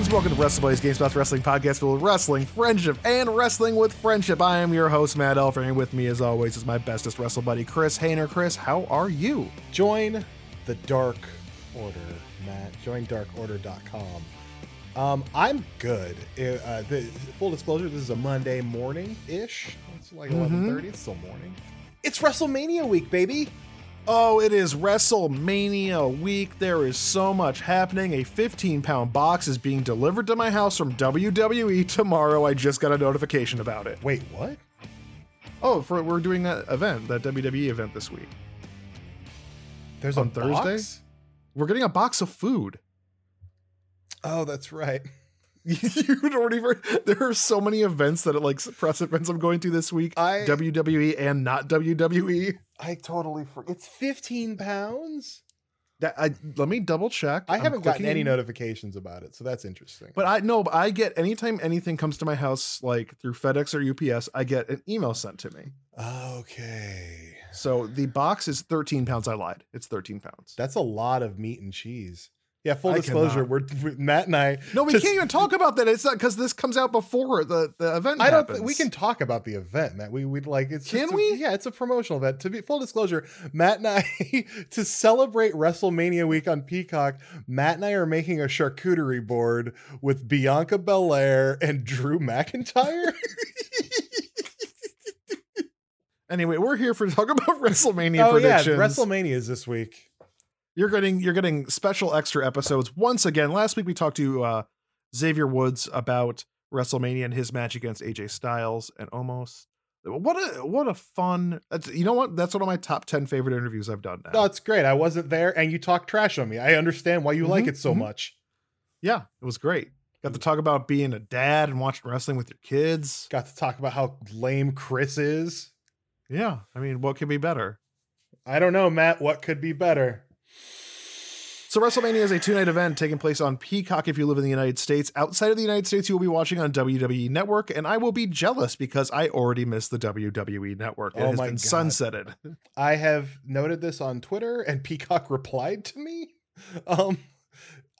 friends. Welcome to Wrestle Buddies GameSpot Wrestling Podcast with wrestling, friendship, and wrestling with friendship. I am your host, Matt Elfring, and with me, as always, is my bestest wrestle buddy, Chris Hayner. Chris, how are you? Join the Dark Order, Matt. Join darkorder.com. Um, I'm good. Uh, the, full disclosure, this is a Monday morning ish. It's like 11:30. It's still morning. It's WrestleMania week, baby. Oh, it is WrestleMania week. There is so much happening. A 15 pound box is being delivered to my house from WWE tomorrow. I just got a notification about it. Wait, what? Oh, for we're doing that event, that WWE event this week. There's On a Thursday? box? We're getting a box of food. Oh, that's right. You'd already heard. There are so many events that it like press events I'm going to this week. I WWE and not WWE. I totally forgot. It's 15 pounds. That I let me double check. I I'm haven't gotten any notifications about it, so that's interesting. But I no, but I get anytime anything comes to my house, like through FedEx or UPS, I get an email sent to me. okay, So the box is 13 pounds. I lied. It's 13 pounds. that's a lot of meat and cheese. Yeah, full I disclosure, we're we- Matt and I. No, we just- can't even talk about that. It's not because this comes out before the, the event. I don't. Th- we can talk about the event, Matt. We would like it's. Can just a- we? yeah, it's a promotional event. To be full disclosure, Matt and I to celebrate WrestleMania week on Peacock. Matt and I are making a charcuterie board with Bianca Belair and Drew McIntyre. Anyway, we're here for talk about WrestleMania oh yeah, predictions. WrestleMania is this week. You're getting you're getting special extra episodes once again. Last week we talked to uh, Xavier Woods about WrestleMania and his match against AJ Styles and almost what a what a fun. You know what? That's one of my top ten favorite interviews I've done. Now. No, it's great. I wasn't there, and you talked trash on me. I understand why you like Mhm, it so mhm. much. yeah, it was great. Got to talk about being a dad and watching wrestling with your kids. Got to talk about how lame Chris is. Yeah, I mean, what could be better? I don't know, Matt. What could be better? So WrestleMania is a two-night event taking place on Peacock if you live in the United States. Outside of the United States, you will be watching on WWE Network, and I will be jealous because I already miss the WWE Network. It Oh has my been God. sunsetted. I have noted this on Twitter, and Peacock replied to me. Um,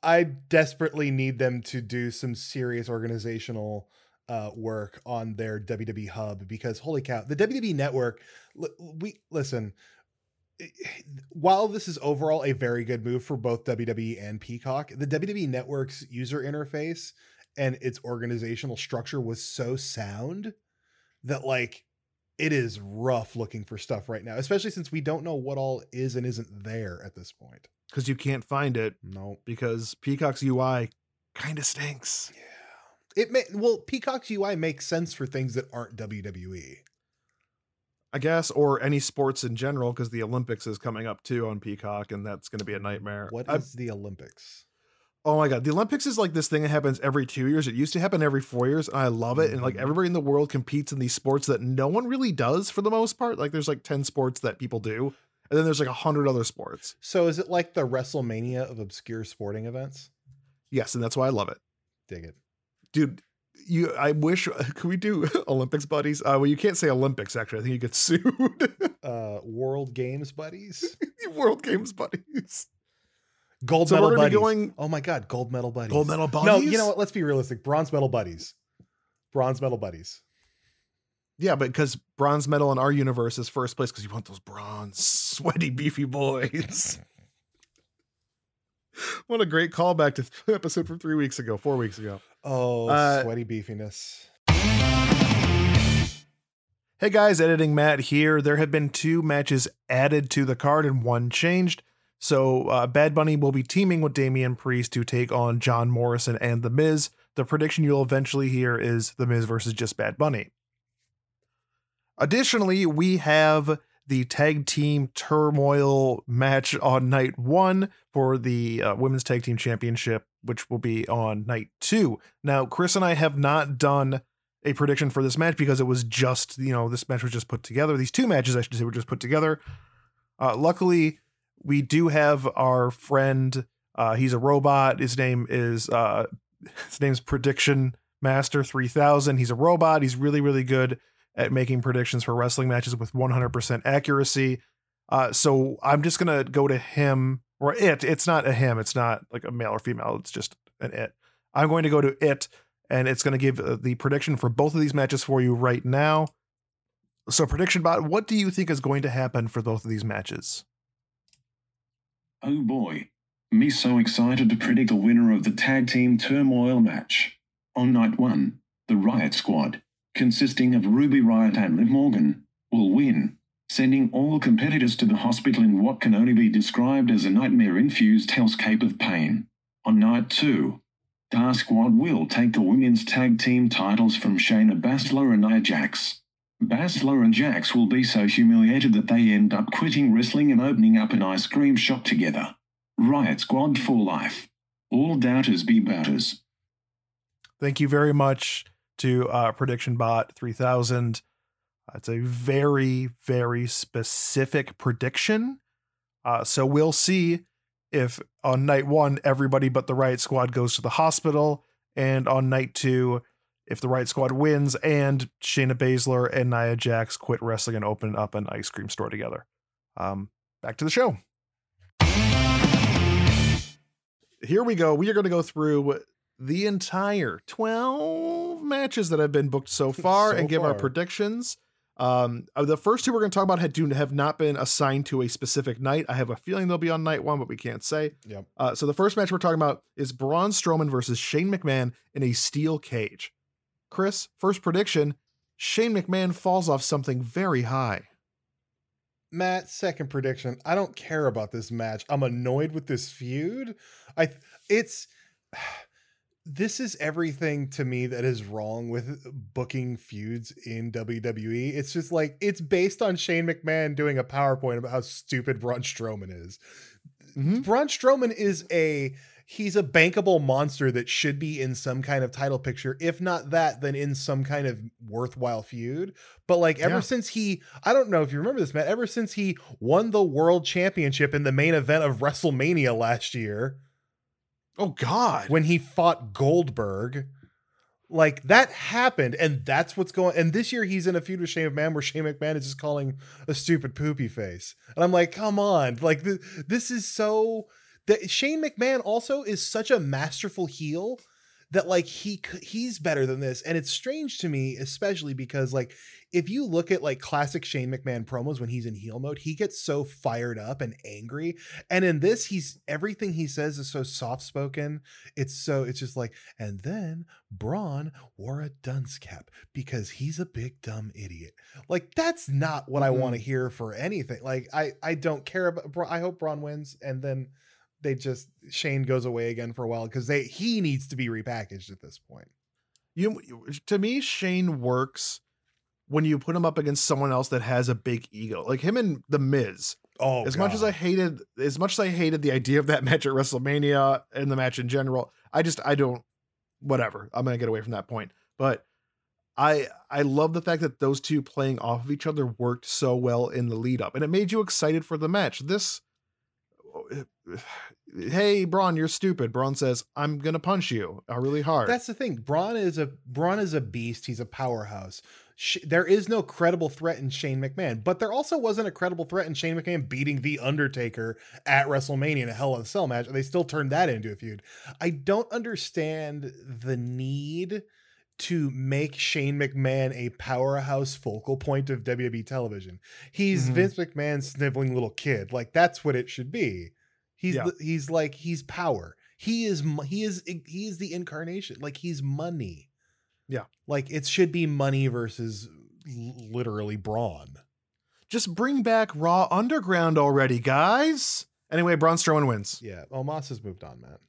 I desperately need them to do some serious organizational uh, work on their WWE hub because holy cow, the WWE network. li- We listen. While this is overall a very good move for both WWE and Peacock, the WWE network's user interface and its organizational structure was so sound that like it is rough looking for stuff right now, especially since we don't know what all is and isn't there at this point. Because you can't find it No. because Peacock's UI kind of stinks. Yeah. It may well Peacock's UI makes sense for things that aren't. WWE. I guess, or any sports in general, because the Olympics is coming up too on Peacock, and that's going to be a nightmare. What I- is the Olympics? oh my god, the Olympics is like this thing that happens every two years. It used to happen every four years, and I love it. And like Mhm. everybody in the world competes in these sports that no one really does for the most part. Like there's like ten sports that people do, and then there's like a hundred other sports. So is it like the WrestleMania of obscure sporting events? Yes, and that's why I love it, Dig it. dude. You, I wish could we do Olympics buddies? Uh, well, you can't say Olympics actually. I think you get sued. Uh World Games buddies. World Games buddies. Gold So medal buddies. going oh my god, gold medal buddies. gold medal buddies. No, you know what? Let's be realistic. Bronze medal buddies. Bronze medal buddies. Yeah, but because bronze medal in our universe is first place because you want those bronze, sweaty, beefy boys. what a great callback to the episode from three weeks ago, four weeks ago. Oh, Uh, sweaty beefiness. Hey guys, editing Matt here. There have been two matches added to the card and one changed. So uh, Bad Bunny will be teaming with Damian Priest to take on John Morrison and The Miz. The prediction you'll eventually hear is The Miz versus just Bad Bunny. Additionally, we have the tag team turmoil match on night one for the uh, women's tag team championship, which will be on night two. Now, Chris and I have not done a prediction for this match because it was just, you know, this match was just put together. These two matches, I should say, were just put together. Uh, luckily, we do have our friend. Uh, he's a robot. His name is uh, his name's Prediction Master Three Thousand. He's a robot. He's really really good at making predictions for wrestling matches with 100% accuracy. Uh, so I'm just gonna go to him or it. It's not a him. It's not like a male or female. It's just an it. I'm going to go to it, and it's going to give uh, the prediction for both of these matches for you right now. So, prediction bot, what do you think is going to happen for both of these matches? Oh boy. Me so excited to predict the winner of the tag team turmoil match. On night one, the Riott Squad, consisting of Ruby Riott and Liv Morgan, will win, sending all competitors to the hospital in what can only be described as a nightmare infused hellscape of pain. On night two, Riott Squad will take the women's tag team titles from Shayna Baszler and Nia Jax. Baszler and Jax will be so humiliated that they end up quitting wrestling and opening up an ice cream shop together. Riott Squad for life. All doubters be bouters. Thank you very much to uh, Prediction Bot 3000. Uh, it's a very, very specific prediction. Uh, so we'll see if on night one, everybody but the Riott Squad goes to the hospital, and on night two, if the Riott Squad wins and Shayna Baszler and Nia Jax quit wrestling and open up an ice cream store together. Um, back to the show. Here we go. We are going to go through the entire 12 matches that have been booked so far So and give our predictions. Um, uh, the first two we're going to talk about had, do, have not been assigned to a specific night. I have a feeling they'll be on night one, but we can't say. Yep. Uh, so the first match we're talking about is Braun Strowman versus Shane McMahon in a steel cage. Chris, first prediction: Shane McMahon falls off something very high. Matt, second prediction. I don't care about this match. I'm annoyed with this feud. I it's this is everything to me that is wrong with booking feuds in WWE. It's just like it's based on Shane McMahon doing a PowerPoint about how stupid Braun Strowman is. Mhm. Braun Strowman is a he's a bankable monster that should be in some kind of title picture. If not that, then in some kind of worthwhile feud. But like ever Yeah. since he, I don't know if you remember this, Matt. Ever since he won the world championship in the main event of WrestleMania last year, Oh God! when he fought Goldberg. Like that happened, and that's what's going. And this year he's in a feud with Shane McMahon, where Shane McMahon is just calling a stupid poopy face, and I'm like, come on, like th- this is so. That Shane McMahon also is such a masterful heel that like he he's better than this, and it's strange to me, especially because like if you look at like classic Shane McMahon promos when he's in heel mode, he gets so fired up and angry, and in this he's everything he says is so soft spoken it's so it's just like and then braun wore a dunce cap because he's a big dumb idiot. Like that's not what i mm-hmm. want to hear for anything. Like i i don't care about i hope braun wins and then they just shane goes away again for a while because they he needs to be repackaged at this point you to me, Shane works when you put him up against someone else that has a big ego, like him and the Miz. oh as much as I hated, as much as I hated the idea of that match at WrestleMania and the match in general, I just I don't. Whatever, I'm gonna get away from that point. But I I love the fact that those two playing off of each other worked so well in the lead up, and it made you excited for the match. This, hey Braun, you're stupid. Braun says, "I'm gonna punch you uh, really hard." That's the thing. Braun is a Braun is a beast. He's a powerhouse. Sh- there is no credible threat in Shane McMahon, but there also wasn't a credible threat in Shane McMahon beating the Undertaker at WrestleMania in a Hell in a Cell match, and they still turned that into a feud. I don't understand the need to make Shane McMahon a powerhouse focal point of WWE television. He's Mhm. Vince McMahon's sniveling little kid. Like that's what it should be. He's Yeah. he's like he's power. He is he is he is the incarnation. Like he's money. Yeah. Like it should be money versus literally brawn. just bring back Raw Underground already, guys. Anyway, Braun Strowman wins. Yeah. Omos has moved on, Matt.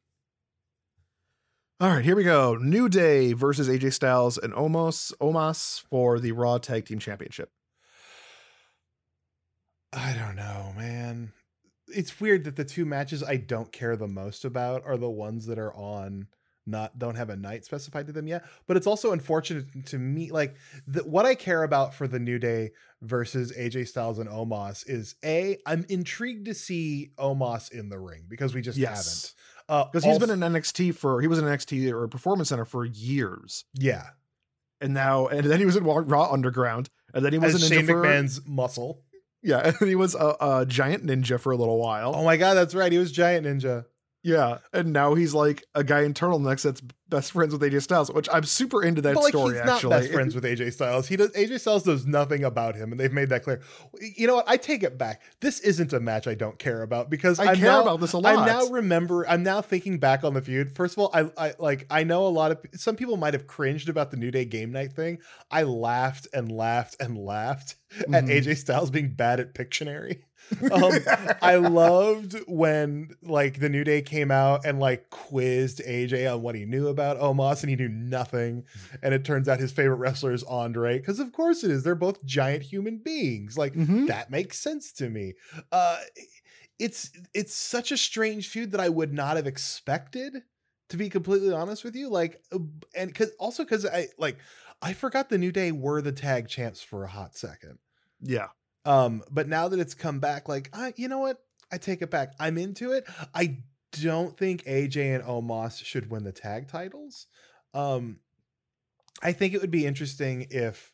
All right, here we go. New Day versus AJ Styles and Omos Omos for the Raw Tag Team Championship. I don't know, man. It's weird that the two matches I don't care the most about are the ones that are on not don't have a night specified to them yet. But it's also unfortunate to me. Like the, what I care about for the New Day versus AJ Styles and Omos is a I'm intrigued to see Omos in the ring because we just Yes. haven't. Uh, Because he's been in NXT for he was in NXT or Performance Center for years, yeah, and now and then he was in Raw Underground, and then he was as ninja Shane for McMahon's muscle. Yeah, he was a, a giant ninja for a little while. Oh my god, that's right. He was Giant Ninja. Yeah, and now he's like a guy in turtlenecks that's best friends with AJ Styles, which I'm super into that but like story. he's actually, not best friends with AJ Styles. He does. AJ Styles does nothing about him, and they've made that clear. You know what? I take it back. This isn't a match I don't care about because I I'm care now, about this a lot. I now remember. I'm now thinking back on the feud. First of all, I, I like. I know a lot of some people might have cringed about the New Day game night thing. I laughed and laughed and laughed at Mhm. AJ Styles being bad at Pictionary. um, I loved when like the New Day came out and like quizzed AJ on what he knew about Omos, and he knew nothing. And it turns out his favorite wrestler is Andre, because of course it is. They're both giant human beings. Like Mhm. that makes sense to me. Uh, it's it's such a strange feud that I would not have expected. To be completely honest with you, like, uh, and because also because I like I forgot the New Day were the tag champs for a hot second. yeah, Um, but now that it's come back, like, I, you know what? I take it back. I'm into it. I don't think AJ and Omos should win the tag titles. Um, I think it would be interesting if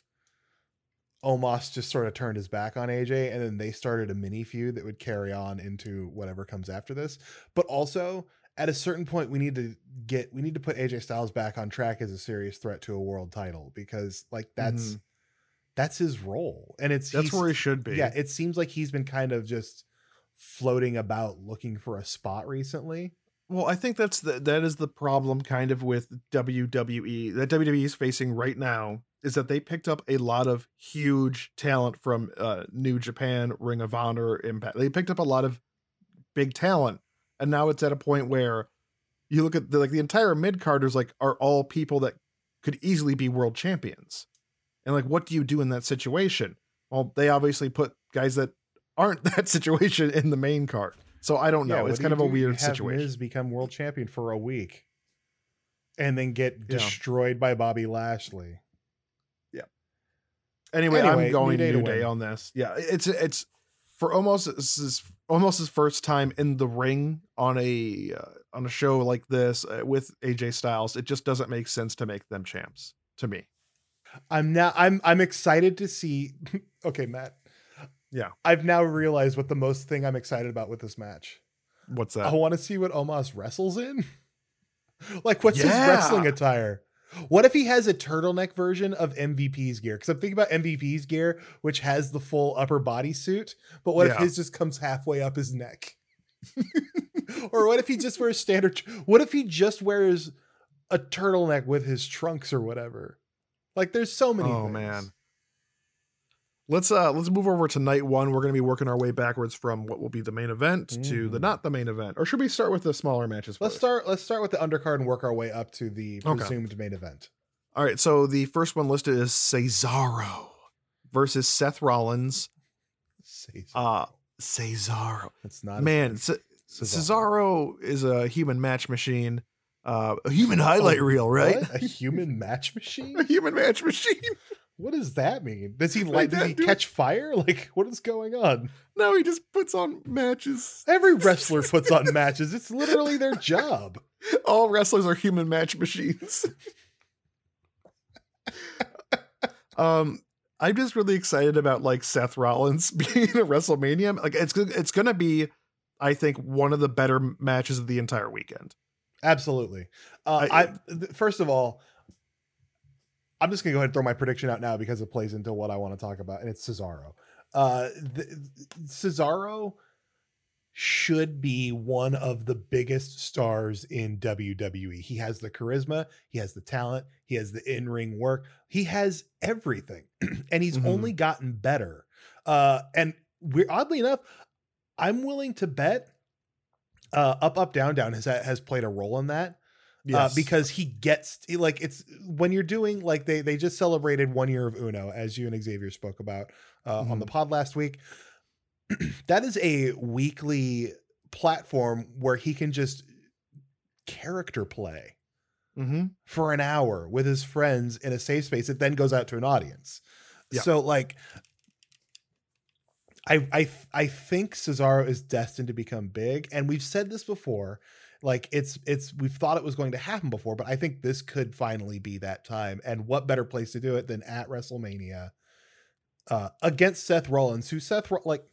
Omos just sort of turned his back on AJ and then they started a mini feud that would carry on into whatever comes after this. But also, at a certain point, we need to get we need to put AJ Styles back on track as a serious threat to a world title because, like, that's Mhm. That's his role, and it's that's where he should be. yeah, it seems like he's been kind of just floating about looking for a spot recently. Well, I think that's the that is the problem kind of with WWE that WWE is facing right now is that they picked up a lot of huge talent from uh, New Japan, Ring of Honor, Impact. They picked up a lot of big talent, and now it's at a point where you look at the, like the entire mid carders like are all people that could easily be world champions, and like what do you do in that situation? Well, they obviously put guys that aren't that situation in the main card. So I don't know. Yeah, it's do kind of a do? Weird situation. Miz become world champion for a week, and then get Yeah. destroyed by Bobby Lashley. Anyway, Anyway, I'm going New Day New to Day on this. Yeah, it's it's for almost this is almost his first time in the ring on a uh, on a show like this uh, with AJ Styles. It just doesn't make sense to make them champs to me. I'm now I'm I'm excited to see. okay, Matt. Yeah. I've now realized what the most thing I'm excited about with this match. What's that? I want to see what Omos wrestles in. like, what's his wrestling attire? What if he has a turtleneck version of MVP's gear? Because I'm thinking about MVP's gear, which has the full upper body suit, but what if his just comes halfway up his neck? or what if he just wears standard? What if he just wears a turtleneck with his trunks or whatever? Like, there's so many. Oh things. man. Let's uh let's move over to night one. We're gonna be working our way backwards from what will be the main event to the Mhm. not the main event. Or should we start with the smaller matches? Let's start. Let's start with the undercard and work our way up to the Okay. presumed main event. All right, so the first one listed is Cesaro versus Seth Rollins. Cesaro. Uh Cesaro. it's not Man, Ce- Cesaro. Cesaro is a human match machine. Uh, a human highlight reel, right? What? A human match machine? a human match machine. What does that mean? Does he like? Does he do- catch fire? Like, what is going on? No, he just puts on matches. Every wrestler puts on matches. It's literally their job. All wrestlers are human match machines. um, I'm just really excited about like Seth Rollins being in a WrestleMania. Like it's it's gonna be, I think, one of the better matches of the entire weekend. Absolutely. Uh, I- I, first of all, I'm just gonna go ahead and throw my prediction out now because it plays into what I want to talk about, and it's Cesaro. Uh, th- Cesaro should be one of the biggest stars in WWE. He has the charisma, he has the talent, he has the in-ring work, he has everything, and he's Mhm. only gotten better. Uh, and we're oddly enough, I'm willing to bet uh, up, up, down, down has has played a role in that uh, because he gets he- like it's when you're doing like they they just celebrated one year of Uno as you and Xavier spoke about uh, on the pod last week. that is a weekly platform where he can just character play hmm for an hour with his friends in a safe space. It then goes out to an audience. Yeah. So like. I, I I think Cesaro is destined to become big, and we've said this before. Like it's it's we've thought it was going to happen before, but I think this could finally be that time. And what better place to do it than at WrestleMania uh, against Seth Rollins, who Seth like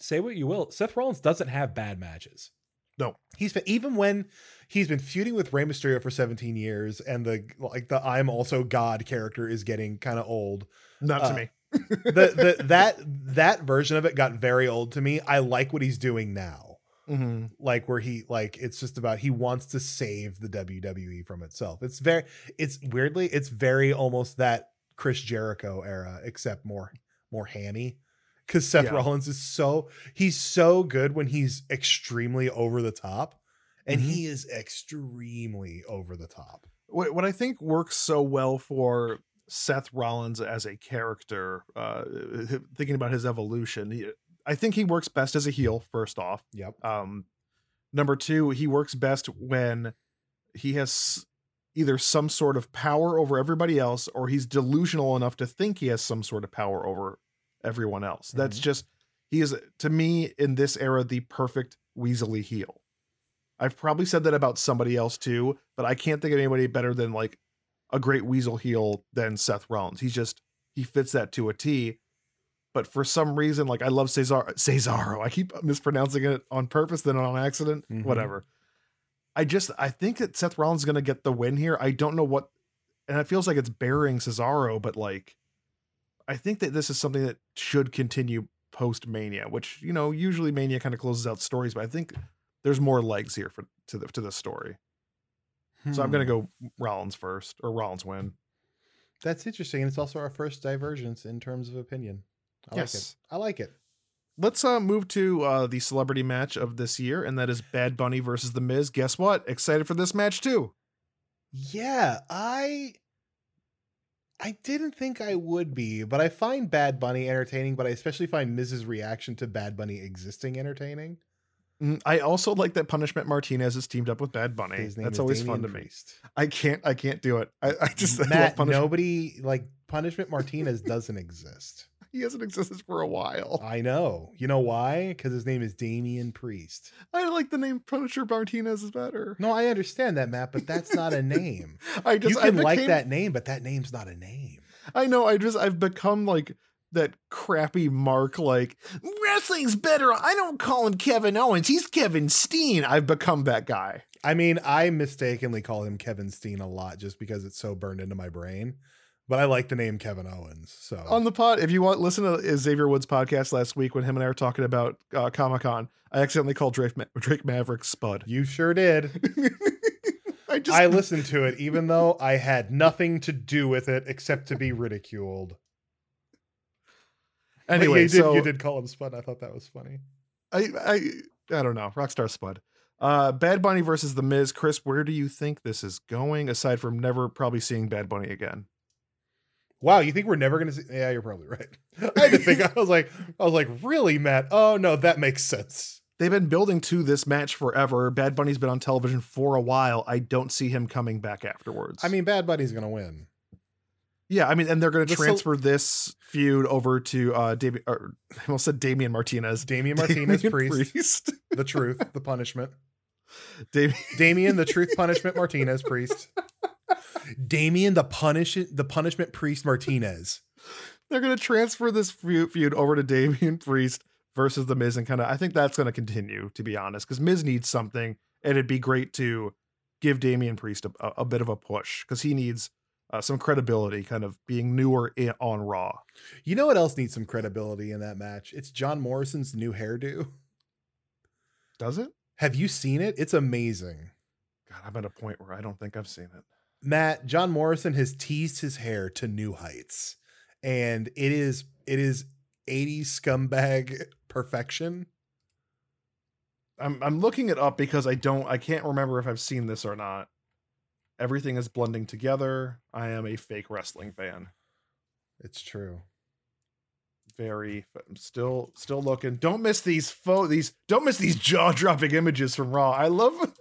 say what you will, Seth Rollins doesn't have bad matches. No. He's been even when he's been feuding with Rey Mysterio for 17 years, and the like the I'm also God character is getting kind of old. Not Uh, to me. The the that that version of it got very old to me. I like what he's doing now. hmm Like where he like it's just about he wants to save the WWE from itself. It's very it's weirdly it's very almost that Chris Jericho era, except more more hammy. Because Seth Yeah. Rollins is so he's so good when he's extremely over the top, and Mhm. he is extremely over the top. what, what I think works so well for Seth Rollins as a character, uh, thinking about his evolution, he, I think he works best as a heel. First off, Yep. um, number two, he works best when he has either some sort of power over everybody else, or he's delusional enough to think he has some sort of power over everyone else. That's Mhm. just he is to me in this era the perfect Weasley heel. I've probably said that about somebody else too, but I can't think of anybody better than like a great Weasel heel than Seth Rollins. He's just he fits that to a T. But for some reason, like I love Cesar Cesaro. I keep mispronouncing it on purpose, then on accident. Mhm. Whatever. I just I think that Seth Rollins is gonna get the win here. I don't know what and it feels like it's burying Cesaro, but like I think that this is something that should continue post Mania, which you know usually Mania kind of closes out stories, but I think there's more legs here for to the to the story. So I'm gonna Hmm. go Rollins first or Rollins win. That's interesting, and it's also our first divergence in terms of opinion. I like it. Yes. I like it. Let's uh move to uh the celebrity match of this year, and that is Bad Bunny versus The Miz. Guess what? Excited for this match too. Yeah, I I didn't think I would be, but I find Bad Bunny entertaining, but I especially find Miz's reaction to Bad Bunny existing entertaining. Mm, I also like that Punishment Martinez is teamed up with Bad Bunny. That's always Damian fun to me. Priest. I can't I can't do it. I, I just Matt, Punishment. nobody like Punishment Martinez doesn't exist. He hasn't existed for a while. I know. You know why? Because his name is Damian Priest. I like the name Punisher Martinez is better. No, I understand that, Matt, but that's not a name. I just you I can like that name, but that name's not a name. I know. I just I've become like that crappy Mark. Like wrestling's better. I don't call him Kevin Owens. He's Kevin Steen. I've become that guy. I mean, I mistakenly call him Kevin Steen a lot just because it's so burned into my brain. But I like the name Kevin Owens. So On the pod, if you want, listen to Xavier Woods podcast last week when him and I were talking about uh, Comic Con. I accidentally called Drake Ma- Drake Maverick Spud. you sure did. I just I listened to it, even though I had nothing to do with it except to be ridiculed. Anyway. you did, so you did call him Spud. I thought that was funny. I I I don't know. Rockstar Spud. Uh, Bad Bunny versus The Miz. Chris, where do you think this is going? Aside from never probably seeing Bad Bunny again. Wow, you think we're never gonna see? Yeah, you're probably right. I had to think. I was like, I was like, really, Matt? Oh no, that makes sense. They've been building to this match forever. Bad Bunny's been on television for a while. I don't see him coming back afterwards. I mean, Bad Bunny's gonna win. Yeah, I mean, and they're going to transfer this feud over to uh, Damian. I almost said Damian Martinez. Damian Martinez, Damian priest, the truth, the punishment. Damian, Damien, the truth punishment Martinez priest. Damian, the punish the punishment priest Martinez. they're going to transfer this feud, over to Damian Priest versus the Miz, and kind of. I think that's going to continue, to be honest, because Miz needs something, and it'd be great to give Damian Priest a, a, a bit of a push because he needs uh, some credibility, kind of being newer in, on Raw. You know what else needs some credibility in that match? It's John Morrison's new hairdo. Does it? Have you seen it? It's amazing. God, I'm at a point where I don't think I've seen it. Matt, John Morrison has teased his hair to new heights. And it is it is 80s scumbag perfection. I'm I'm looking it up because I don't I can't remember if I've seen this or not. Everything is blending together. I am a fake wrestling fan. It's true. Very still still looking. Don't miss these pho these don't miss these jaw-dropping images from Raw. I love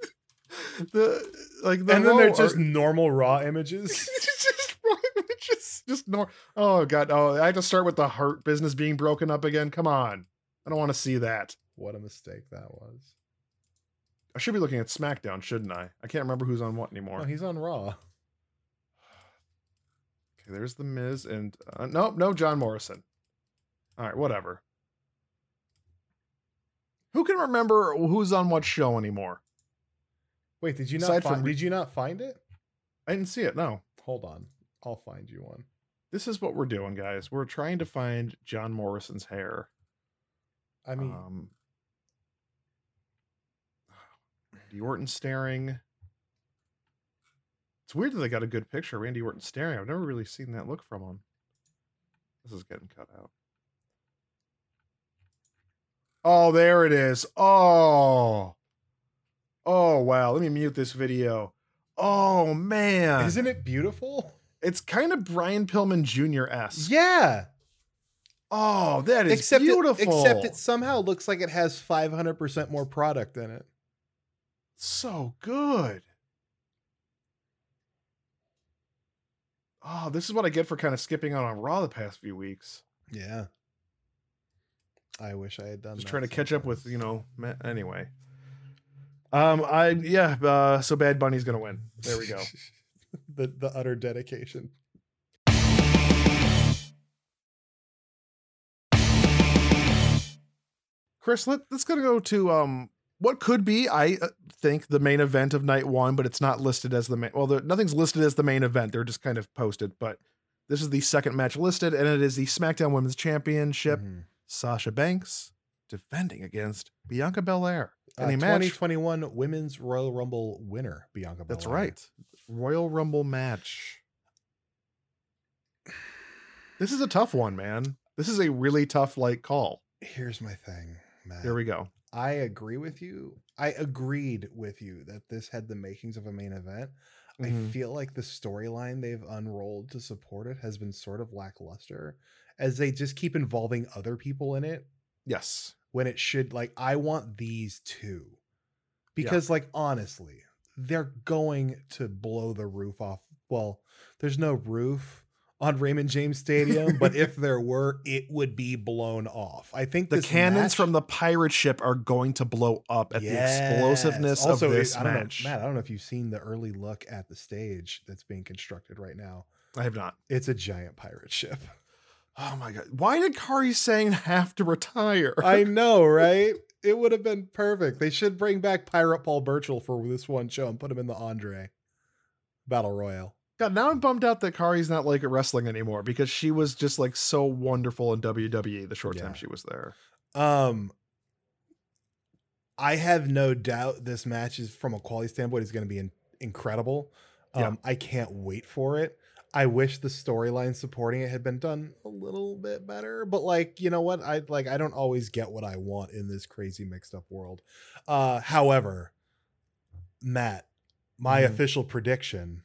the like the and then they're just art- normal raw images. just Raw images. Just nor oh god, oh I have to start with the heart business being broken up again. Come on. I don't want to see that. what a mistake that was. I should be looking at SmackDown, shouldn't I? I can't remember who's on what No, anymore. he's on Raw. Okay, there's the Miz and uh, no, no John Morrison. All right, whatever. Who can remember who's on what show anymore? Wait, did you not Aside find, from- did you not find it? I didn't see it. No. Hold on. I'll find you one. This is what we're doing, guys. We're trying to find John Morrison's hair. I mean, um, Randy Orton staring. It's weird that they got a good picture of Randy Orton staring. I've never really seen that look from him. This is getting cut out. Oh, there it is. Oh. Oh, wow. Let me mute this video. Oh, man. isn't it beautiful? It's kind of Brian Pillman Jr. esque. Yeah. Oh, that is except beautiful. It, except it somehow looks like it has 500% more product in it. So good. Oh, this is what I get for kind of skipping out on Raw the past few weeks. Yeah. I wish I had done Just trying to catch up with, you know, anyway. Um, I yeah, uh, so Bad Bunny's gonna win. There we go. the the utter dedication. Chris, let, let's gonna go to um what could be, I uh, think, the main event of night one, but it's not listed as the main. Well, there, nothing's listed as the main event. They're just kind of posted. But this is the second match listed, and it is the SmackDown Women's Championship. Mhm. Sasha Banks defending against Bianca Belair Uh, in a match. 2021 Women's Royal Rumble winner Bianca That's right, Royal Rumble match. This is a tough one, man. This is a really tough like call. Here's my thing, Matt. Here we go. I agree with you. I agreed with you that this had the makings of a main event. I Mhm. feel like the storyline they've unrolled to support it has been sort of lackluster as they just keep involving other people in it Yes. when it should like I want these two. Because like honestly, they're going to blow the roof off. Well, there's no roof on Raymond James Stadium, but if there were, it would be blown off. I think The cannons match- from the pirate ship are going to blow up at the explosiveness also, of this I don't match. Know, Matt, I don't know if you've seen the early look at the stage that's being constructed right now. I have not. It's a giant pirate ship. Oh my god! Why did Kairi Sane have to retire? I know, right? It would have been perfect. They should bring back Pirate Paul Burchill for this one show and put him in the Andre Battle Royal. God, now I'm bummed out that Kairi's not like wrestling anymore because she was just like so wonderful in WWE the short Yeah. time she was there. Um, I have no doubt this match is from a quality standpoint is going to be in, incredible. Um, Yeah. I can't wait for it. I wish the storyline supporting it had been done a little bit better, but like you know what, I like I don't always get what I want in this crazy mixed up world. Uh, however, Matt, my Mhm. official prediction: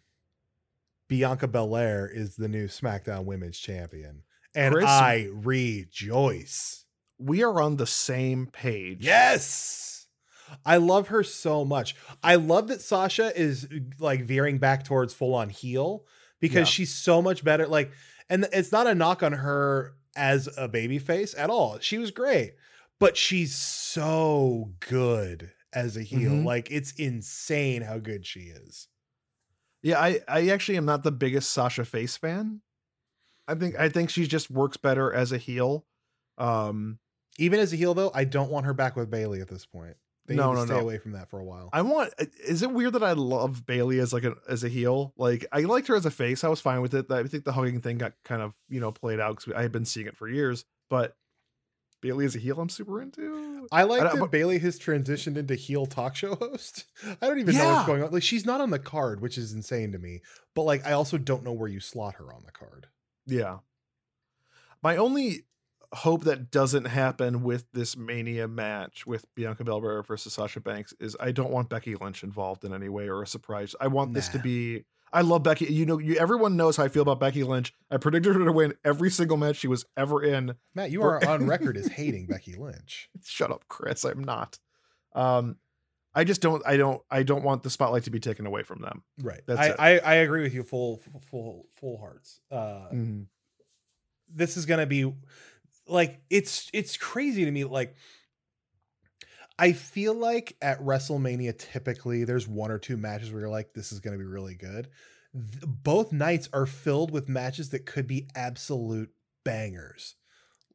Bianca Belair is the new SmackDown Women's Champion, and Chris- I rejoice. We are on the same page. Yes. I love her so much. I love that Sasha is like veering back towards full on heel because Yeah. she's so much better. Like, and it's not a knock on her as a baby face at all. She was great, but she's so good as a heel. Mhm. Like, it's insane how good she is. Yeah, I I actually am not the biggest Sasha Face fan. I think I think she just works better as a heel. Um Even as a heel, though, I don't want her back with Bayley at this point. They No, need to no, stay no. away from that for a while. I want is it weird that I love Bayley as like a as a heel? Like I liked her as a face. I was fine with it. I think the hugging thing got kind of, you know, played out cuz I had been seeing it for years, but Bayley as a heel I'm super into. I like I that but- Bayley has transitioned into heel talk show host. I don't even know what's going on. Like she's not on the card, which is insane to me. But like I also don't know where you slot her on the card. Yeah. My only hope that doesn't happen with this Mania match with Bianca Belair versus Sasha Banks is I don't want Becky Lynch involved in any way or a surprise. I want this to be. I love Becky. You know, you everyone knows how I feel about Becky Lynch. I predicted her to win every single match she was ever in. Matt, you are on record as hating Becky Lynch. Shut up, Chris. I'm not. Um, I just don't. I don't. I don't want the spotlight to be taken away from them. Right. That's I. I I agree with you full full full hearts. Uh Mhm. this is gonna be like it's it's crazy to me like i feel like at wrestlemania typically there's one or two matches where you're like this is gonna be really good Th- both nights are filled with matches that could be absolute bangers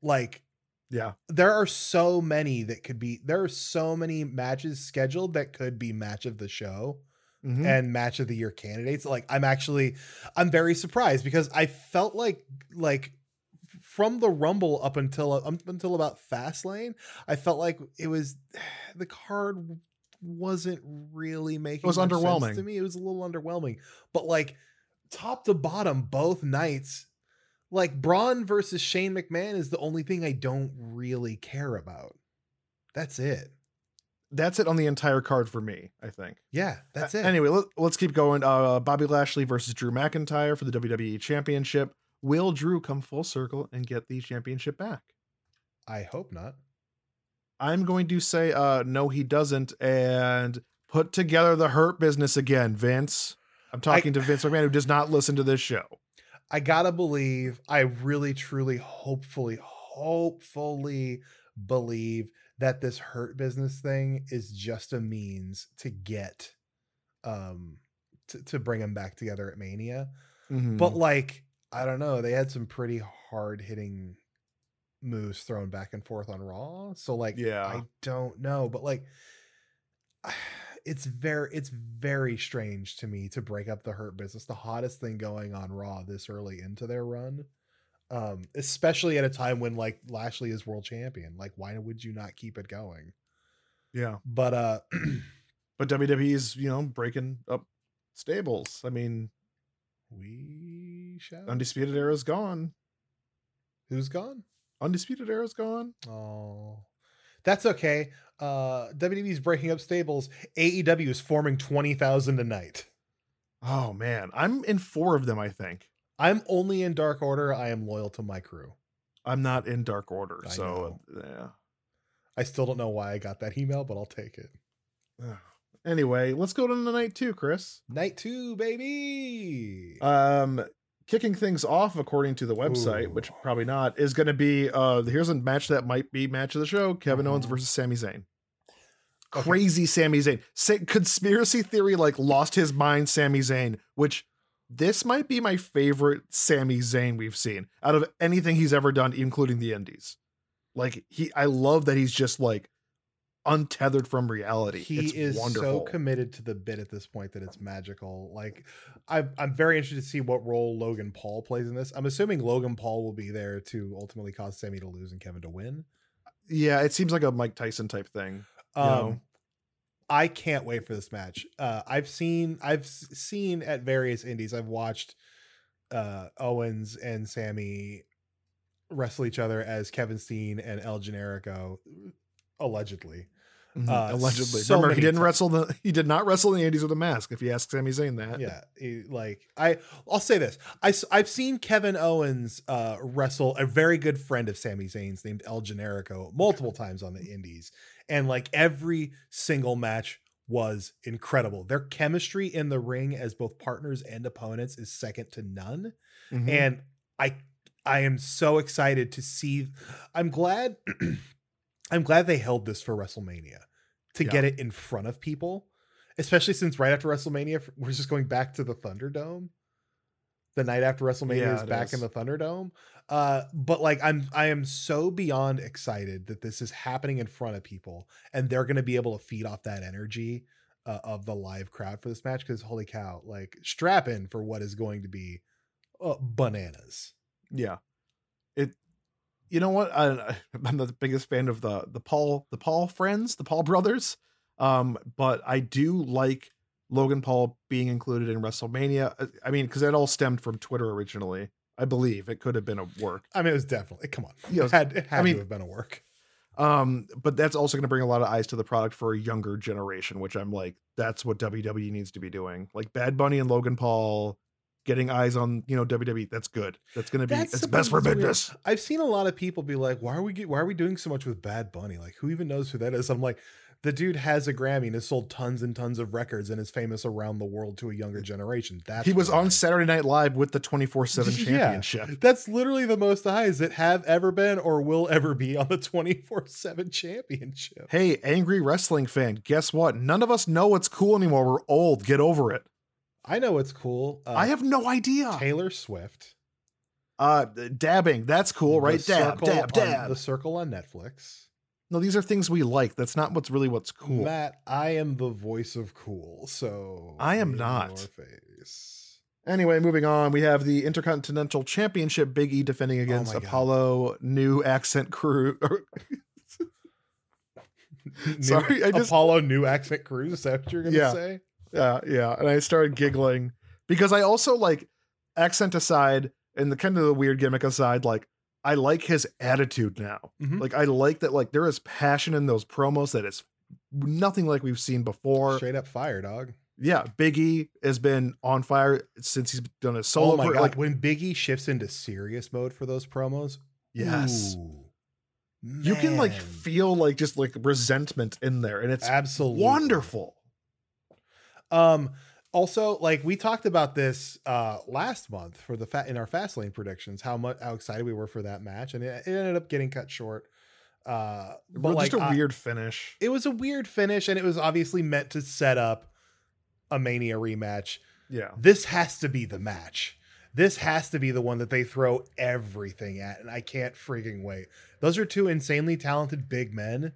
like Yeah. there are so many that could be there are so many matches scheduled that could be match of the show Mhm. and match of the year candidates like i'm actually i'm very surprised because i felt like like from the rumble up until up until about fastlane i felt like it was the card wasn't really making it was underwhelming. to me it was a little underwhelming but like top to bottom both nights like braun versus shane mcmahon is the only thing i don't really care about that's it That's it on the entire card for me, I think. yeah that's it Anyway, let, let's keep going. Uh, Bobby Lashley versus Drew McIntyre for the WWE Championship. Will Drew come full circle and get the championship back? i hope not I'm going to say uh, no, he doesn't, and put together the Hurt Business again, Vince. I'm talking to Vince McMahon, who does not listen to this show. I gotta believe, I really, truly, hopefully, hopefully believe that this hurt business thing is just a means to get um to, to bring them back together at Mania. Mhm. But like, I don't know, they had some pretty hard hitting moves thrown back and forth on Raw. So like Yeah. I don't know, but like it's very it's very strange to me to break up the hurt business, the hottest thing going on Raw this early into their run. Um, especially at a time when like Lashley is world champion. Like, why would you not keep it going? yeah, But uh but WWE's you know breaking up stables. I mean, we shall Undisputed Era's gone. who's gone? Undisputed Era's gone. Oh, that's okay. Uh, WWE's breaking up stables. AEW is forming 20,000 a night. Oh man, I'm in four of them. I think I'm only in Dark Order. I am loyal to my crew. I'm not in Dark Order, I so yeah. I still don't know why I got that email, but I'll take it. Anyway, let's go to the night two, Chris. Night two, baby. Um, kicking things off according to the website, which probably not, is going to be uh here's a match that might be match of the show: Kevin Owens Mhm. versus Sami Zayn. Okay. Crazy Sami Zayn. Say, conspiracy theory like lost his mind. Sami Zayn, which this might be my favorite Sami Zayn we've seen out of anything he's ever done, including the Indies. Like he, I love that he's just like untethered from reality. he it's is wonderful. so committed to the bit at this point that it's magical. Like, I'm I'm very interested to see what role Logan Paul plays in this. I'm assuming Logan Paul will be there to ultimately cause Sami to lose and Kevin to win. yeah, it seems like a Mike Tyson type thing. Um, know? I can't wait for this match. Uh, I've seen I've seen at various indies. I've watched uh, Owens and Sami wrestle each other as Kevin Steen and El Generico, allegedly. Mhm, Uh, Allegedly, so remember he didn't times. wrestle the he did not wrestle in the Indies with a mask. If you ask Sami Zayn that, Yeah, he- like I, I'll say this: I I've seen Kevin Owens uh, wrestle a very good friend of Sami Zayn's named El Generico multiple times on the Indies, and like every single match was incredible. Their chemistry in the ring as both partners and opponents is second to none, Mhm. and I, I am so excited to see. I'm glad. I'm glad they held this for WrestleMania to Yeah. get it in front of people especially since right after WrestleMania, we're just going back to the Thunderdome. The night after WrestleMania Yeah, is back is. in the Thunderdome. Uh, but like I'm I am so beyond excited that this is happening in front of people and they're gonna be able to feed off that energy uh, of the live crowd for this match because holy cow, like strap in for what is going to be uh, bananas. yeah, it. You know what? I, I'm not the biggest fan of the the Paul the Paul friends, the Paul brothers. Um, but I do like Logan Paul being included in WrestleMania. Uh, I mean, because that all stemmed from Twitter originally. I believe it could have been a work. I mean, it was definitely come on. Yeah, it had, it had mean- to have been a work. Um, but that's also going to bring a lot of eyes to the product for a younger generation, which I'm like, that's what WWE needs to be doing. Like Bad Bunny and Logan Paul getting eyes on, you know, WWE. That's good. That's going to be That's it's best for that's weird. business. I've seen a lot of people be like, "Why are we get, why are we doing so much with Bad Bunny? Like, who even knows who that is?" I'm like, the dude has a Grammy and has sold tons and tons of records and is famous around the world to a younger generation. That He was on Saturday Night Live with the 24 7 Yeah. championship. That's literally the most highs that have ever been or will ever be on the 24 7 championship. Hey, angry wrestling fan, guess what? None of us know what's cool anymore. We're old. Get over it. I know it's cool. Uh, I have no idea. Taylor Swift Uh, dabbing. That's cool, right? Dab, Circle dab, on- dab. the circle on Netflix. No, these are things we like. That's not what's really what's cool. Matt, I am the voice of cool, so I am not. Face. Anyway, moving on, we have the Intercontinental Championship. Big E defending against Oh my God. Apollo New Accent Crew. New- Sorry, I just- Apollo New Accent Cruise. Is that what you're gonna Yeah. say? Yeah, yeah. And I started giggling because I also like accent aside and the kind of the weird gimmick aside, like I like his attitude now. Mhm. Like I like that. Like there is passion in those promos that is nothing like we've seen before. Straight up fire, dog. Yeah, Big E has been on fire since he's done his solo. oh my god! Like when Biggie shifts into serious mode for those promos, yes. ooh, you can like feel like just like resentment in there and it's absolutely wonderful Um, also, like we talked about this uh last month for the fat in our Fastlane predictions, how much how excited we were for that match, and it, it ended up getting cut short. Uh, but like just a I- weird finish it was a weird finish, and it was obviously meant to set up a Mania rematch. yeah This has to be the match. This has to be the one that they throw everything at, and I can't freaking wait. Those are two insanely talented big men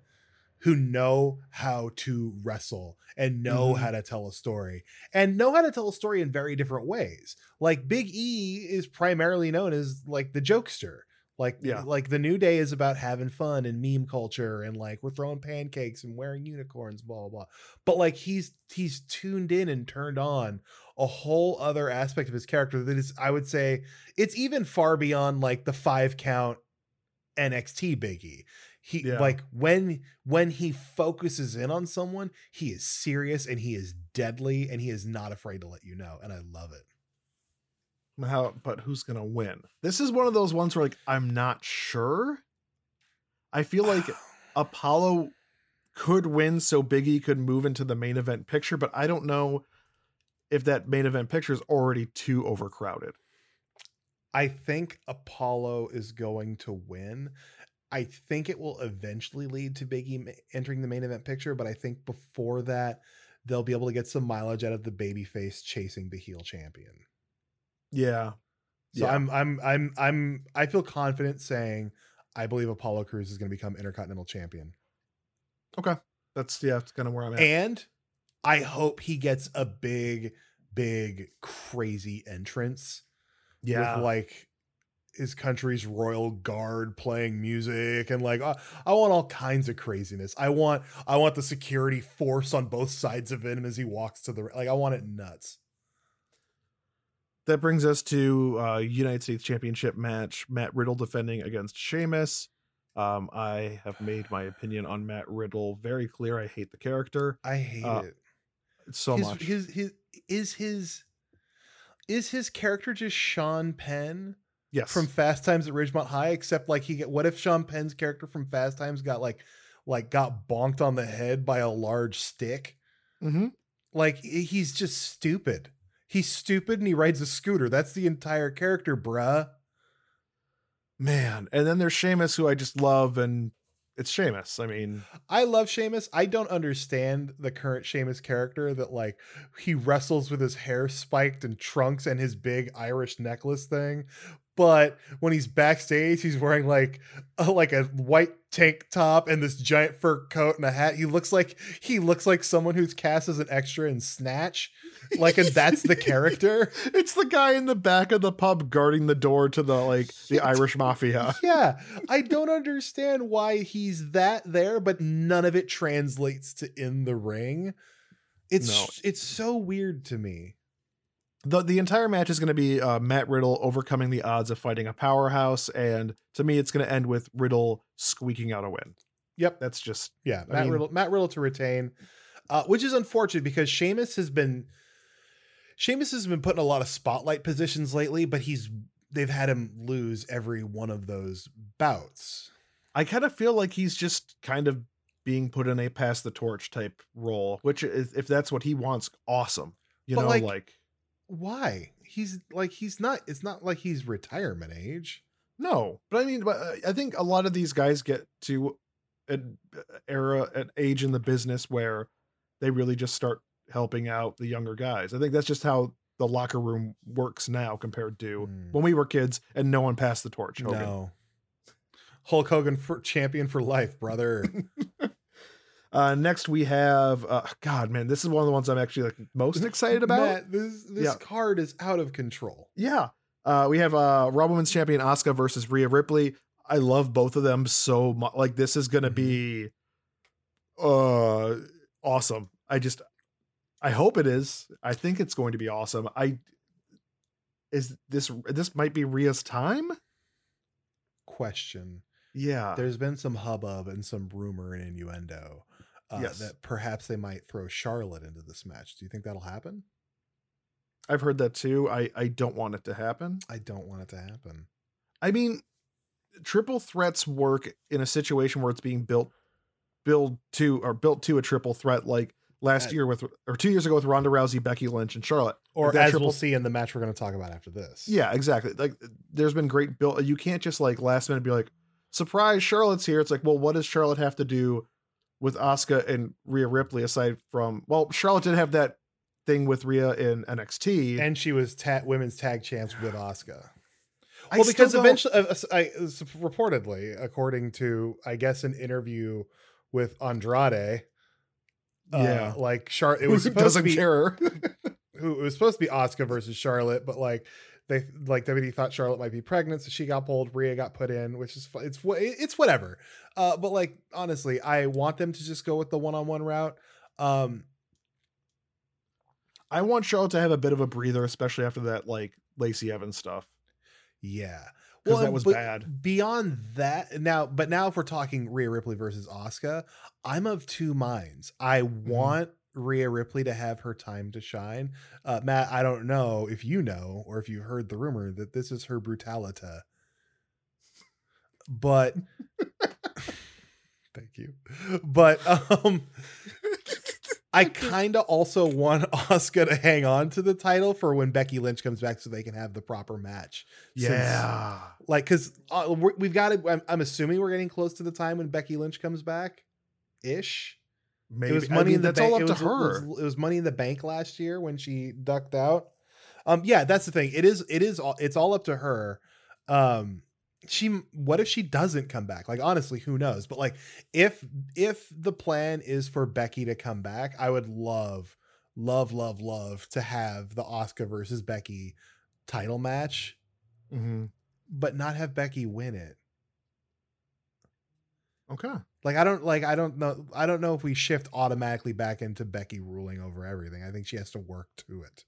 who know how to wrestle and know Mhm. how to tell a story and know how to tell a story in very different ways. Like Big E is primarily known as like the jokester. Like Yeah. like the new day is about having fun and meme culture and like we're throwing pancakes and wearing unicorns, blah blah blah. But like he's he's tuned in and turned on a whole other aspect of his character that is, I would say, it's even far beyond like the five count NXT Biggie. He Yeah. like when when he focuses in on someone, he is serious and he is deadly and he is not afraid to let you know. And I love it. how but who's gonna win this is one of those ones where like i'm not sure i feel like apollo could win so biggie could move into the main event picture but i don't know if that main event picture is already too overcrowded I think Apollo is going to win. I think it will eventually lead to Biggie entering the main event picture, but I think before that, they'll be able to get some mileage out of the babyface chasing the heel champion. yeah So Yeah. I'm I'm I'm I'm I feel confident saying I believe Apollo Crews is going to become Intercontinental Champion. okay that's yeah that's kind of where i'm at And I hope he gets a big, big, crazy entrance yeah with like his country's royal guard playing music and like I, I want all kinds of craziness. I want I want the security force on both sides of him as he walks to the like I want it nuts. that brings us to uh united states championship match matt riddle defending against Sheamus. um i have made my opinion on matt riddle very clear i hate the character I hate Uh, it. so his, much His his is his is his character just Sean Penn yes from Fast Times at Ridgemont High? Except like he get what if Sean Penn's character from Fast Times got like like got bonked on the head by a large stick? mm-hmm. Like he's just stupid. He's stupid and he rides a scooter. That's the entire character, bruh. Man, and then there's Sheamus, who I just love, and it's Sheamus. I mean, I love Sheamus. I don't understand the current Sheamus character that like he wrestles with his hair spiked and trunks and his big Irish necklace thing. But when he's backstage, he's wearing like a, like a white tank top and this giant fur coat and a hat. He looks like he looks like someone who's cast as an extra in Snatch. Like, and that's the character. it's the guy in the back of the pub guarding the door to the like the Irish mafia. yeah, I don't understand why he's that there, but none of it translates to in the ring. It's No. it's so weird to me. The The entire match is going to be uh, Matt Riddle overcoming the odds of fighting a powerhouse, and to me, it's going to end with Riddle squeaking out a win. Yep. That's just Yeah, I Matt mean- Riddle, Matt Riddle to retain, uh, which is unfortunate because Sheamus has been Sheamus has been put in a lot of spotlight positions lately, but he's they've had him lose every one of those bouts. I kind of feel like he's just kind of being put in a pass the torch type role, which is, if that's what he wants, awesome. You But, know, like- like Why? He's like he's not. It's not like he's retirement age. No, but I mean, but uh, I think a lot of these guys get to an era, an age in the business where they really just start helping out the younger guys. I think that's just how the locker room works now compared to Mm. when we were kids and no one passed the torch. Hogan. No. Hulk Hogan for champion for life, brother. Uh, next we have uh, God, man, this is one of the ones I'm actually like most excited about. Matt, this this Yeah. card is out of control. Yeah. Uh, we have uh, Raw Women's Champion Asuka versus Rhea Ripley. I love both of them so much. Like this is gonna be uh awesome. I just I hope it is. I think it's going to be awesome. I is this this might be Rhea's time? Question. Yeah. There's been some hubbub and some rumor and innuendo uh, Yes. that perhaps they might throw Charlotte into this match. Do you think that'll happen? I've heard that too. I I don't want it to happen. I don't want it to happen. I mean, triple threats work in a situation where it's being built build to or built to a triple threat like last Uh, year with or two years ago with Ronda Rousey, Becky Lynch, and Charlotte. Or as triple- we'll see in the match we're going to talk about after this. Yeah, exactly. Like there's been great build. You can't just like last minute be like, surprise, Charlotte's here. It's like, well, what does Charlotte have to do with Asuka and Rhea Ripley aside from well, Charlotte did have that thing with Rhea in NXT. And she was ta- women's tag champs with Asuka. I well, still because eventually, uh, uh, I, uh, reportedly, according to I guess an interview with Andrade, uh, Yeah. like Char, it was supposed to doesn't be care. who it was supposed to be Asuka versus Charlotte, but like they like WWE thought Charlotte might be pregnant, so she got pulled. Rhea got put in, which is it's it's whatever. Uh, but like honestly, I want them to just go with the one on one route. Um, I want Charlotte to have a bit of a breather, especially after that like Lacey Evans stuff. yeah, because that was bad. Beyond that, now, but now if we're talking Rhea Ripley versus Asuka, I'm of two minds. I Mm-hmm. Rhea Ripley to have her time to shine. Uh, Matt, I don't know if you know or if you heard the rumor that this is her brutalita, but thank you. But um, I kind of also want Asuka to hang on to the title for when Becky Lynch comes back, so they can have the proper match. Since- Yeah. like because uh, we've got it. I'm, I'm assuming we're getting close to the time when Becky Lynch comes back, ish. Maybe It was I money mean, in the that's bank. all up it to was, her. It was, it was money in the bank last year when she ducked out. Um, yeah, that's the thing. It is. It is. All, it's all up to her. Um, she. What if she doesn't come back? Like honestly, who knows? But like, if if the plan is for Becky to come back, I would love, love, love, love to have the Asuka versus Becky title match, Mhm. but not have Becky win it. Okay. Like I don't like I don't know I don't know if we shift automatically back into Becky ruling over everything. I think she has to work to it.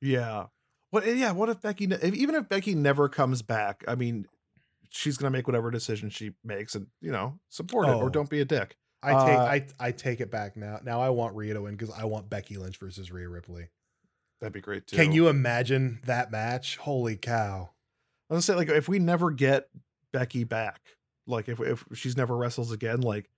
Yeah. What? Yeah. What if Becky? If, even if Becky never comes back, I mean, she's gonna make whatever decision she makes, and you know, support it Oh. or don't be a dick. I take Uh, I I take it back now. Now I want Rhea to win because I want Becky Lynch versus Rhea Ripley. That'd be great too. Can you imagine that match? Holy cow! I was gonna say, like, if we never get Becky back, like, if if she's never wrestles again, like,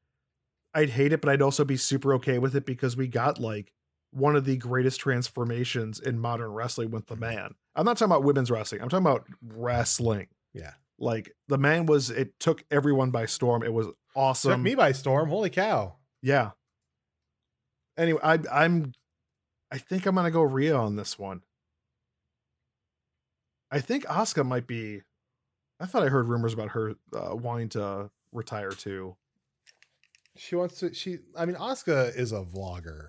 I'd hate it, but I'd also be super okay with it because we got like one of the greatest transformations in modern wrestling with the mm-hmm. man. I'm not talking about women's wrestling. I'm talking about wrestling. Yeah. Like the man was, it took everyone by storm. It was awesome. Took me by storm. Holy cow! Yeah. Anyway, I, I'm, I think I'm gonna go Rhea on this one. I think Asuka might be. I thought I heard rumors about her uh, wanting to retire too. She wants to. She. I mean, Asuka is a vlogger.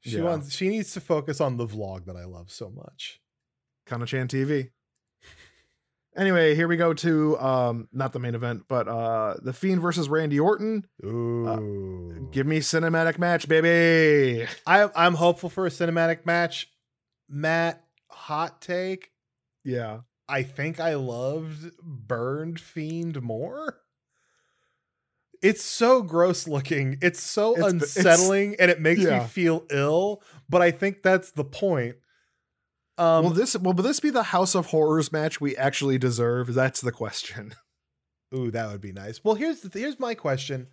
She Yeah. wants. She needs to focus on the vlog that I love so much. Kana Chan TV. Anyway, here we go to um not the main event, but uh the Fiend versus Randy Orton. Ooh. Give me cinematic match, baby. I, I'm hopeful for a cinematic match. Matt, hot take. Yeah. I think I loved Burned Fiend more. It's so gross looking. It's so It's- it's- unsettling and it makes yeah. me feel ill, but I think that's the point. Um will this will this be the House of Horrors match we actually deserve? That's the question. ooh, that would be nice. Well, here's the here's my question.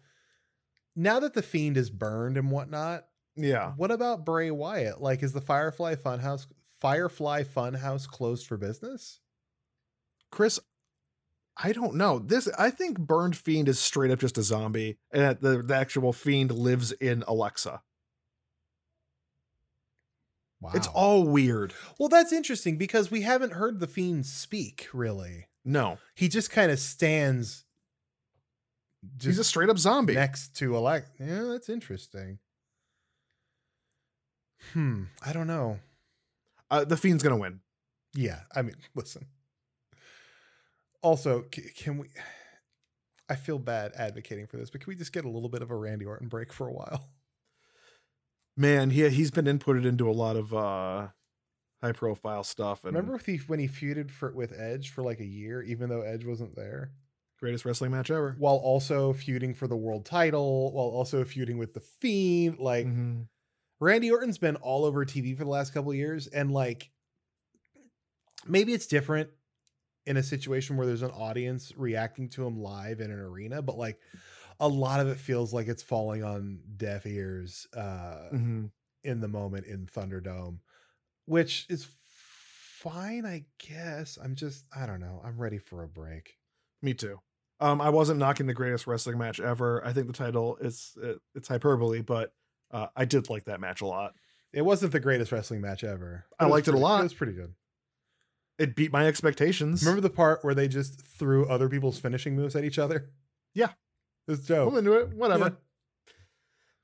Now that the fiend is burned and whatnot, Yeah. what about Bray Wyatt? Like, is the Firefly Funhouse Firefly Funhouse closed for business? Chris, I don't know. This I think Burned Fiend is straight up just a zombie, and that the, the actual fiend lives in Alexa. Wow. It's all weird. well. That's interesting because we haven't heard the fiend speak really. No, He just kind of stands. he's a straight up zombie. next to Alex. Yeah, that's interesting. Hmm. I don't know. Uh, the fiend's gonna win. Yeah. I mean, listen. Also, can we? I feel bad advocating for this, but can we just get a little bit of a Randy Orton break for a while? Man, he he's been inputted into a lot of uh high profile stuff. And Remember he, when he feuded for with Edge for like a year, even though Edge wasn't there, greatest wrestling match ever. while also feuding for the world title, while also feuding with the Fiend. Like Mhm. Randy Orton's been all over TV for the last couple of years, and like maybe it's different in a situation where there's an audience reacting to him live in an arena, but like a lot of it feels like it's falling on deaf ears uh Mhm. in the moment in Thunderdome, which is fine, I guess. I'm just I don't know. I'm ready for a break. Me too. Um, I wasn't knocking the greatest wrestling match ever. I think the title is it, it's hyperbole, but uh, I did like that match a lot. It wasn't the greatest wrestling match ever. I liked it a lot. It was pretty good. It beat my expectations. Remember the part where they just threw other people's finishing moves at each other? Yeah. It's dope. I'm into it. Whatever. Yeah.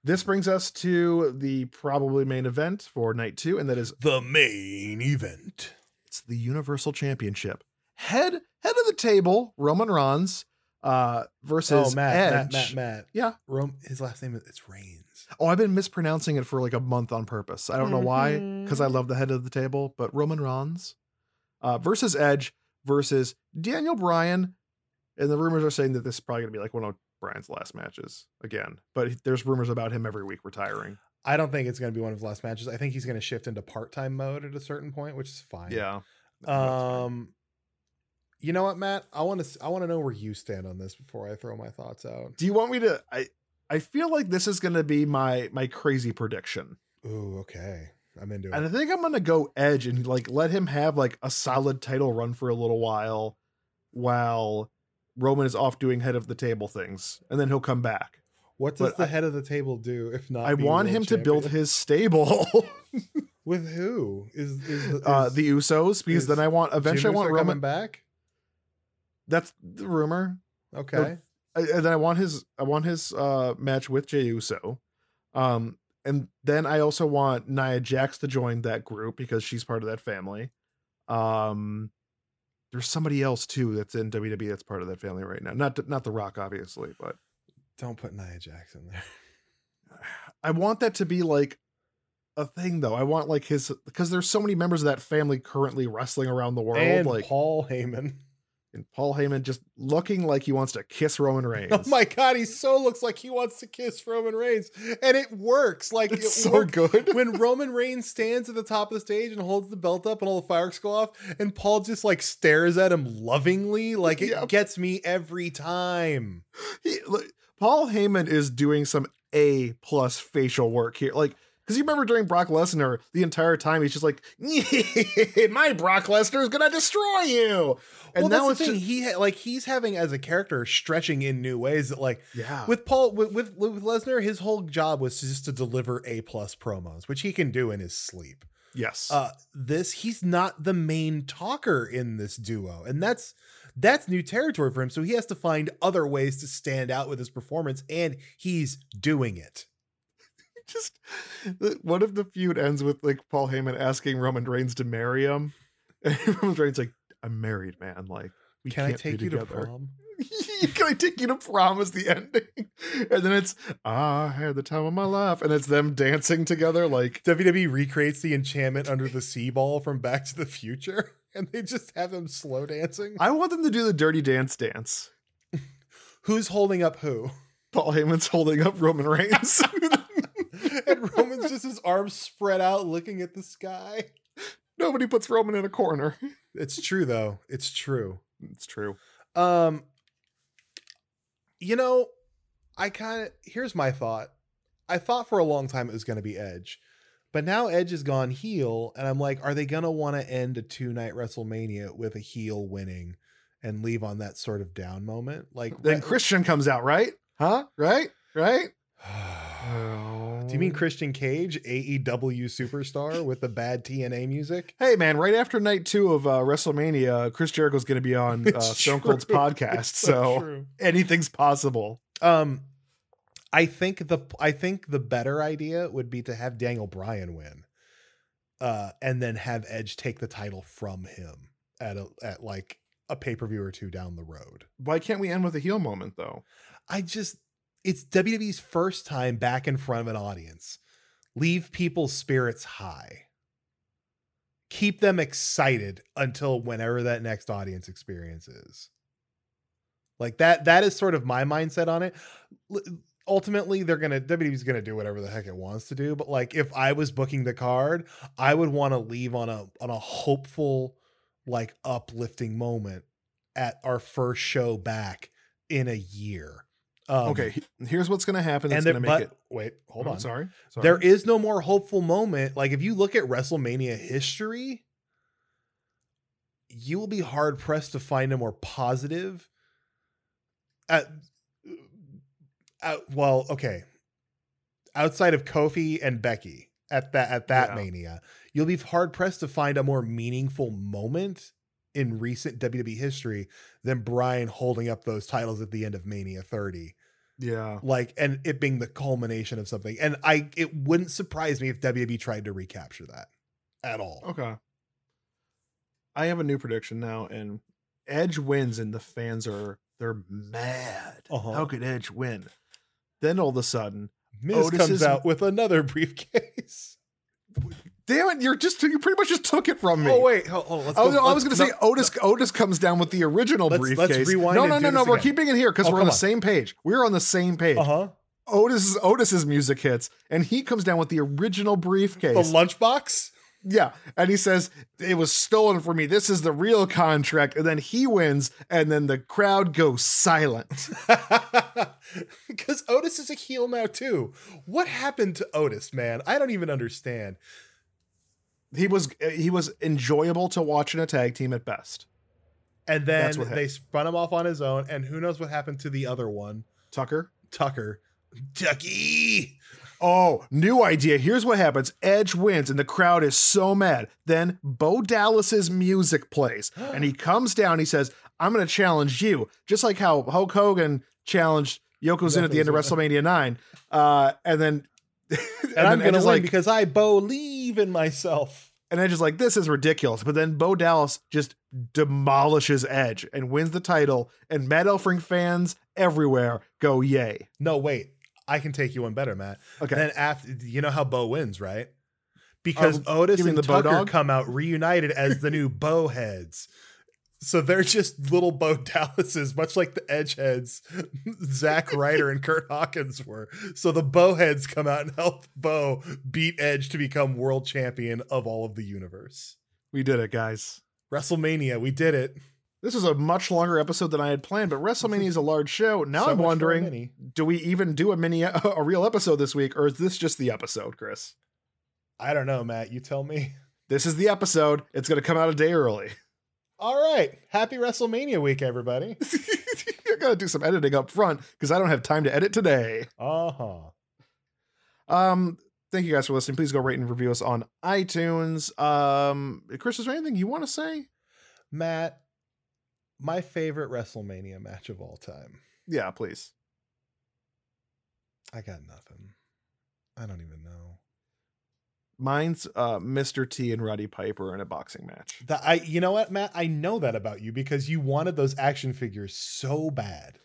This brings us to the probably main event for night two, and that is The main event. it's the Universal Championship. Head head of the table, Roman Reigns uh, versus Oh, Matt, Edge. Matt, Matt, Matt. Yeah. Rome, his last name is it's Reigns. Oh, I've been mispronouncing it for like a month on purpose. I don't know why, because I love the head of the table, but Roman Reigns uh, versus Edge versus Daniel Bryan. And the rumors are saying that this is probably going to be like one of Bryan's last matches again. But there's rumors about him every week retiring. I don't think it's going to be one of his last matches. I think he's going to shift into part-time mode at a certain point, which is fine. Yeah. Um you know what, Matt? I want to I want to know where you stand on this before I throw my thoughts out. Do you want me to? I I feel like this is going to be my my crazy prediction. Ooh, okay. I'm into it. And I think I'm gonna go Edge and like let him have like a solid title run for a little while, while Roman is off doing head of the table things, and then he'll come back. What does but the I- head of the table do if not I want him to build his stable, with who? Is is, uh, the Usos, because is then I want eventually I want Roman. back? That's the rumor. Okay. And then I want his I want his uh match with Jey Uso. Um and then I also want Nia Jax to join that group because she's part of that family. Um there's somebody else too that's in WWE that's part of that family right now. Not not The Rock obviously, but Don't put Nia Jax in there. I want that to be like a thing though. I want like his because there's so many members of that family currently wrestling around the world and like Paul Heyman. And Paul Heyman just looking like he wants to kiss Roman oh Reigns. Oh my god, he so looks like he wants to kiss Roman Reigns. And it works. Like it's it so worked. good. when Roman Reigns stands at the top of the stage and holds the belt up and all the fireworks go off, and Paul just like stares at him lovingly, like it Yep. gets me every time. he, look, Paul Heyman is doing some A plus facial work here. Like, because you remember during Brock Lesnar, the entire time he's just like, "My Brock Lesnar is gonna destroy you," and well, now that's the thing. just, he ha- like he's having as a character stretching in new ways that like yeah, with Paul with with, with Lesnar, his whole job was just to deliver A plus promos, which he can do in his sleep. yes, uh this he's not the main talker in this duo and that's that's new territory for him so he has to find other ways to stand out with his performance and he's doing it just one of the feud ends with like Paul Heyman asking Roman Reigns to marry him, and Roman Reigns like, "I'm married, man. Like, we can i take you to together." prom Can I take you to prom is the ending, and then it's "Ah, I had the time of my life, and it's them dancing together like wwe recreates the enchantment under the sea ball from back to the future and they just have them slow dancing I want them to do the dirty dance dance. who's holding up who Paul Heyman's holding up Roman Reigns. and roman's just his arms spread out looking at the sky Nobody puts Roman in a corner. it's true though it's true It's true. Um, you know, I kind of here's my thought. I thought for a long time it was going to be Edge, but now Edge has gone heel, and I'm like, are they going to want to end a two night WrestleMania with a heel winning and leave on that sort of down moment? Like, Then Christian comes out, right? Huh? Right? Right? Do you mean Christian Cage, AEW superstar with the bad TNA music? Hey man, right after night two of uh, WrestleMania, Chris Jericho's going to be on uh, Stone Cold's podcast, It's so true. anything's possible. Um, I think the I think the better idea would be to have Daniel Bryan win, uh, and then have Edge take the title from him at a at like a pay per view or two down the road. Why can't we end with a heel moment though? I just it's WWE's first time back in front of an audience. Leave people's spirits high. Keep them excited until whenever that next audience experience is. Like that that is sort of my mindset on it. Ultimately, they're gonna WWE's gonna do whatever the heck it wants to do. But like if I was booking the card, I would want to leave on a on a hopeful, like uplifting moment at our first show back in a year. Um, okay, here's what's going to happen. That's going to make but it. wait, hold Oh, on. sorry, sorry. There is no more hopeful moment. Like if you look at WrestleMania history, you will be hard pressed to find a more positive. At, at well, okay, outside of Kofi and Becky at that at that Yeah. Mania, you'll be hard pressed to find a more meaningful moment in recent WWE history than Bryan holding up those titles at the end of Mania 30 yeah. like and it being the culmination of something and i it wouldn't surprise me if wwe tried to recapture that at all Okay. I have a new prediction now, and Edge wins, and the fans are they're mad. Uh-huh. How could Edge win? Then all of a sudden, miz Otis comes is- out with another briefcase damn it, you're just you pretty much just took it from me. oh wait hold, hold let's Oh, go- I was going to say no, Otis. Otis comes down with the original Let's- briefcase. let's rewind no, no, no, no. We're again. keeping it here because Oh, we're on the on. same page. We're on the same page. uh-huh Otis Otis's music hits, and he comes down with the original briefcase. the lunchbox yeah, and he says it was stolen from me. This is the real contract, and then he wins, and then the crowd goes silent. because otis is a heel now too what happened to otis man i don't even understand he was he was enjoyable to watch in a tag team at best. and then they spun him off on his own and who knows what happened to the other one Tucker. tucker tucky Oh, new idea. Here's what happens. Edge wins and the crowd is so mad. Then Bo Dallas's music plays and he comes down. He says, I'm going to challenge you. Just like how Hulk Hogan challenged Yokozuna at the end of WrestleMania 9. Uh, and then, and, and, i'm gonna is win like, because i believe in myself and Edge is like, this is ridiculous. But then Bo Dallas just demolishes Edge and wins the title. And Matt Elfring fans everywhere go, yay. No, wait. I can take you one better, Matt. Okay. Then after you know how Bo wins, right? Oh, because Otis and the Tucker come out reunited as the new Bo heads. So they're just little Bo Dallases, much like the Edge heads, Zack Ryder and Kurt Hawkins were. So the Bo heads come out and help Bo beat Edge to become world champion of all of the universe. we did it, guys. WrestleMania, we did it. This is a much longer episode than I had planned, but WrestleMania is a large show. Now So I'm much for a wondering, do we even do a mini, a real episode this week, or is this just the episode, Chris? I don't know, Matt. You tell me. This is the episode. It's going to come out a day early. All right. Happy WrestleMania week, everybody. I got to do some editing up front because I don't have time to edit today. Uh huh. Um, thank you guys for listening. Please go rate and review us on iTunes. Um, Chris, is there anything you want to say? Matt, my favorite WrestleMania match of all time. Yeah, please. I got nothing. I don't even know. Mine's uh, Mr. T and Roddy Piper in a boxing match. That I you know what, Matt? I know that about you because you wanted those action figures so bad.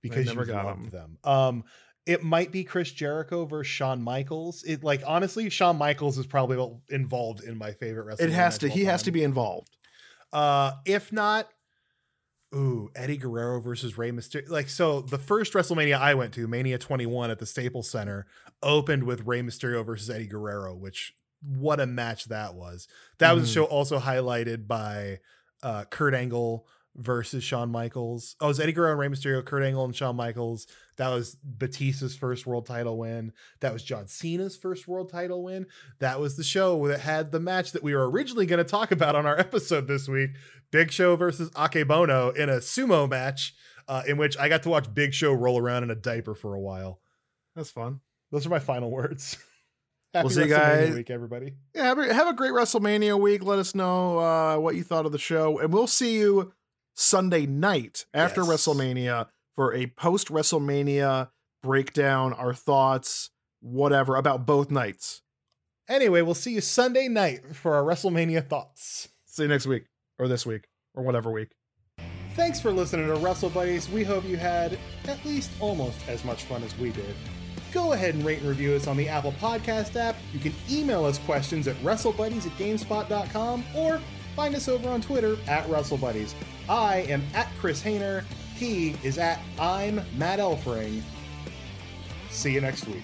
Because never you got loved them. Um it might be Chris Jericho versus Shawn Michaels. It like honestly, Shawn Michaels is probably involved in my favorite wrestling. It has to. He has to be involved. Uh, if not, ooh, Eddie Guerrero versus Rey Mysterio. Like, so the first WrestleMania I went to, Mania 21 at the Staples Center, opened with Rey Mysterio versus Eddie Guerrero, which what a match that was. That was a Mhm. show also highlighted by uh, Kurt Angle versus Shawn Michaels. Oh, it was Eddie Guerrero and Rey Mysterio, Kurt Angle and Shawn Michaels. That was Batista's first world title win. That was John Cena's first world title win. That was the show that had the match that we were originally going to talk about on our episode this week Big Show versus Akebono in a sumo match, uh, in which I got to watch Big Show roll around in a diaper for a while. That's fun. Those are my final words. Happy We'll see you WrestleMania guys. week, everybody. Yeah, have a, have a great WrestleMania week. Let us know uh, what you thought of the show, and we'll see you Sunday night after Yes. WrestleMania for a post WrestleMania breakdown, our thoughts, whatever about both nights. Anyway, we'll see you Sunday night for our WrestleMania thoughts. See you next week or this week or whatever week. Thanks for listening to Wrestle Buddies. We hope you had at least almost as much fun as we did. Go ahead and rate and review us on the Apple Podcast app. You can email us questions at WrestleBuddies at GameSpot.com or find us over on Twitter at WrestleBuddies. I am at Chris Hayner. He is at I'm Matt Elfring. See you next week.